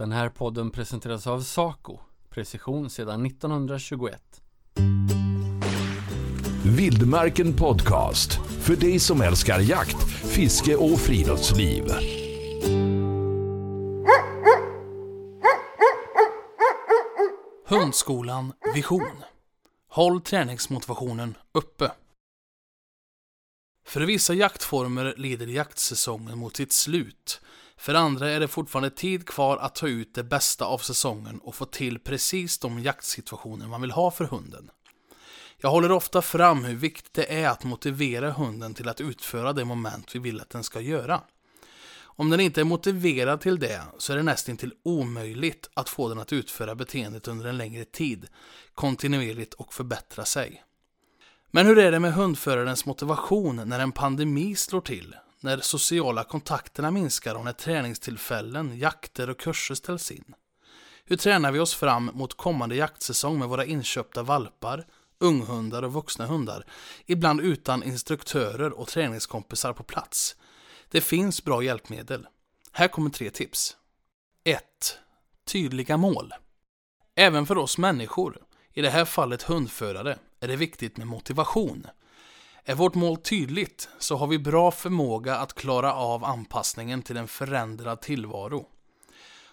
Den här podden presenteras av Saco, precision sedan 1921. Vildmarken Podcast. För dig som älskar jakt, fiske och friluftsliv. Hundskolan Vision. Håll träningsmotivationen uppe. För vissa jaktformer lider jaktsäsongen mot sitt slut. För andra är det fortfarande tid kvar att ta ut det bästa av säsongen och få till precis de jaktsituationer man vill ha för hunden. Jag håller ofta fram hur viktigt det är att motivera hunden till att utföra det moment vi vill att den ska göra. Om den inte är motiverad till det så är det nästan till omöjligt att få den att utföra beteendet under en längre tid, kontinuerligt och förbättra sig. Men hur är det med hundförarens motivation när en pandemi slår till, när sociala kontakterna minskar och när träningstillfällen, jakter och kurser ställs in? Hur tränar vi oss fram mot kommande jaktsäsong med våra inköpta valpar, unghundar och vuxna hundar, ibland utan instruktörer och träningskompisar på plats? Det finns bra hjälpmedel. Här kommer tre tips. 1. Tydliga mål. Även för oss människor, i det här fallet hundförare, är det viktigt med motivation. Är vårt mål tydligt så har vi bra förmåga att klara av anpassningen till en förändrad tillvaro.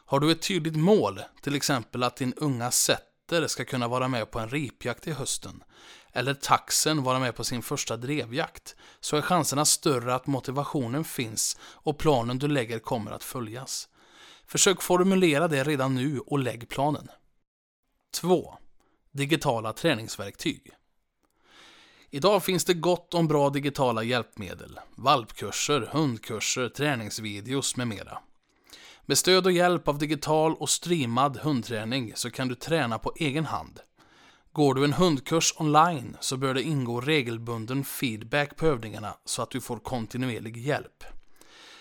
Har du ett tydligt mål, till exempel att din unga setter ska kunna vara med på en ripjakt i hösten, eller taxen vara med på sin första drevjakt, så är chanserna större att motivationen finns och planen du lägger kommer att följas. Försök formulera det redan nu och lägg planen. 2. Digitala träningsverktyg. Idag finns det gott om bra digitala hjälpmedel, valpkurser, hundkurser, träningsvideos med mera. Med stöd och hjälp av digital och streamad hundträning så kan du träna på egen hand. Går du en hundkurs online så bör det ingå regelbunden feedback på övningarna så att du får kontinuerlig hjälp.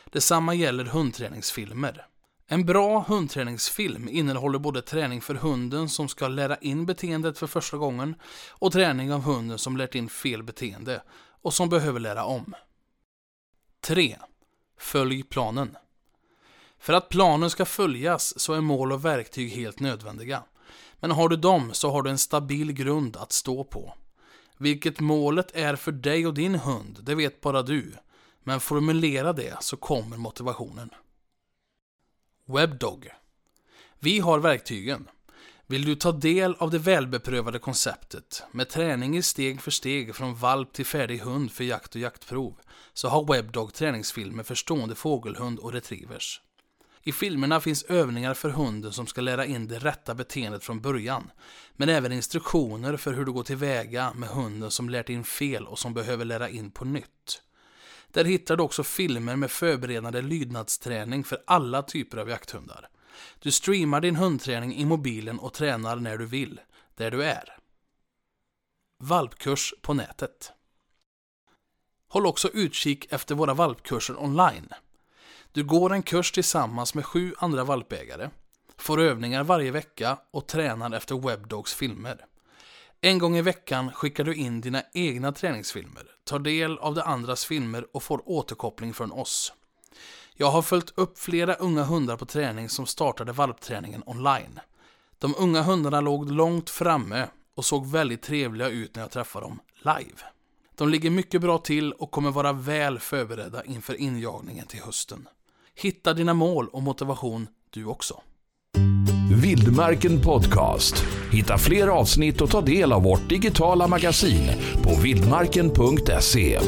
Detsamma gäller hundträningsfilmer. En bra hundträningsfilm innehåller både träning för hunden som ska lära in beteendet för första gången och träning av hunden som lärt in fel beteende och som behöver lära om. 3. Följ planen. För att planen ska följas så är mål och verktyg helt nödvändiga. Men har du dem så har du en stabil grund att stå på. Vilket målet är för dig och din hund, det vet bara du. Men formulera det så kommer motivationen. Webdog. Vi har verktygen. Vill du ta del av det välbeprövade konceptet med träning i steg för steg från valp till färdig hund för jakt och jaktprov så har Webdog träningsfilmer för stående fågelhund och retrievers. I filmerna finns övningar för hunden som ska lära in det rätta beteendet från början, men även instruktioner för hur du går tillväga med hunden som lärt in fel och som behöver lära in på nytt. Där hittar du också filmer med förberedande lydnadsträning för alla typer av jakthundar. Du streamar din hundträning i mobilen och tränar när du vill, där du är. Valpkurs på nätet. Håll också utkik efter våra valpkurser online. Du går en kurs tillsammans med sju andra valpägare, får övningar varje vecka och tränar efter Webdogs filmer. En gång i veckan skickar du in dina egna träningsfilmer, tar del av de andras filmer och får återkoppling från oss. Jag har följt upp flera unga hundar på träning som startade valpträningen online. De unga hundarna låg långt framme och såg väldigt trevliga ut när jag träffade dem live. De ligger mycket bra till och kommer vara väl förberedda inför injagningen till hösten. Hitta dina mål och motivation du också. Vildmarken Podcast. Hitta fler avsnitt och ta del av vårt digitala magasin på vildmarken.se.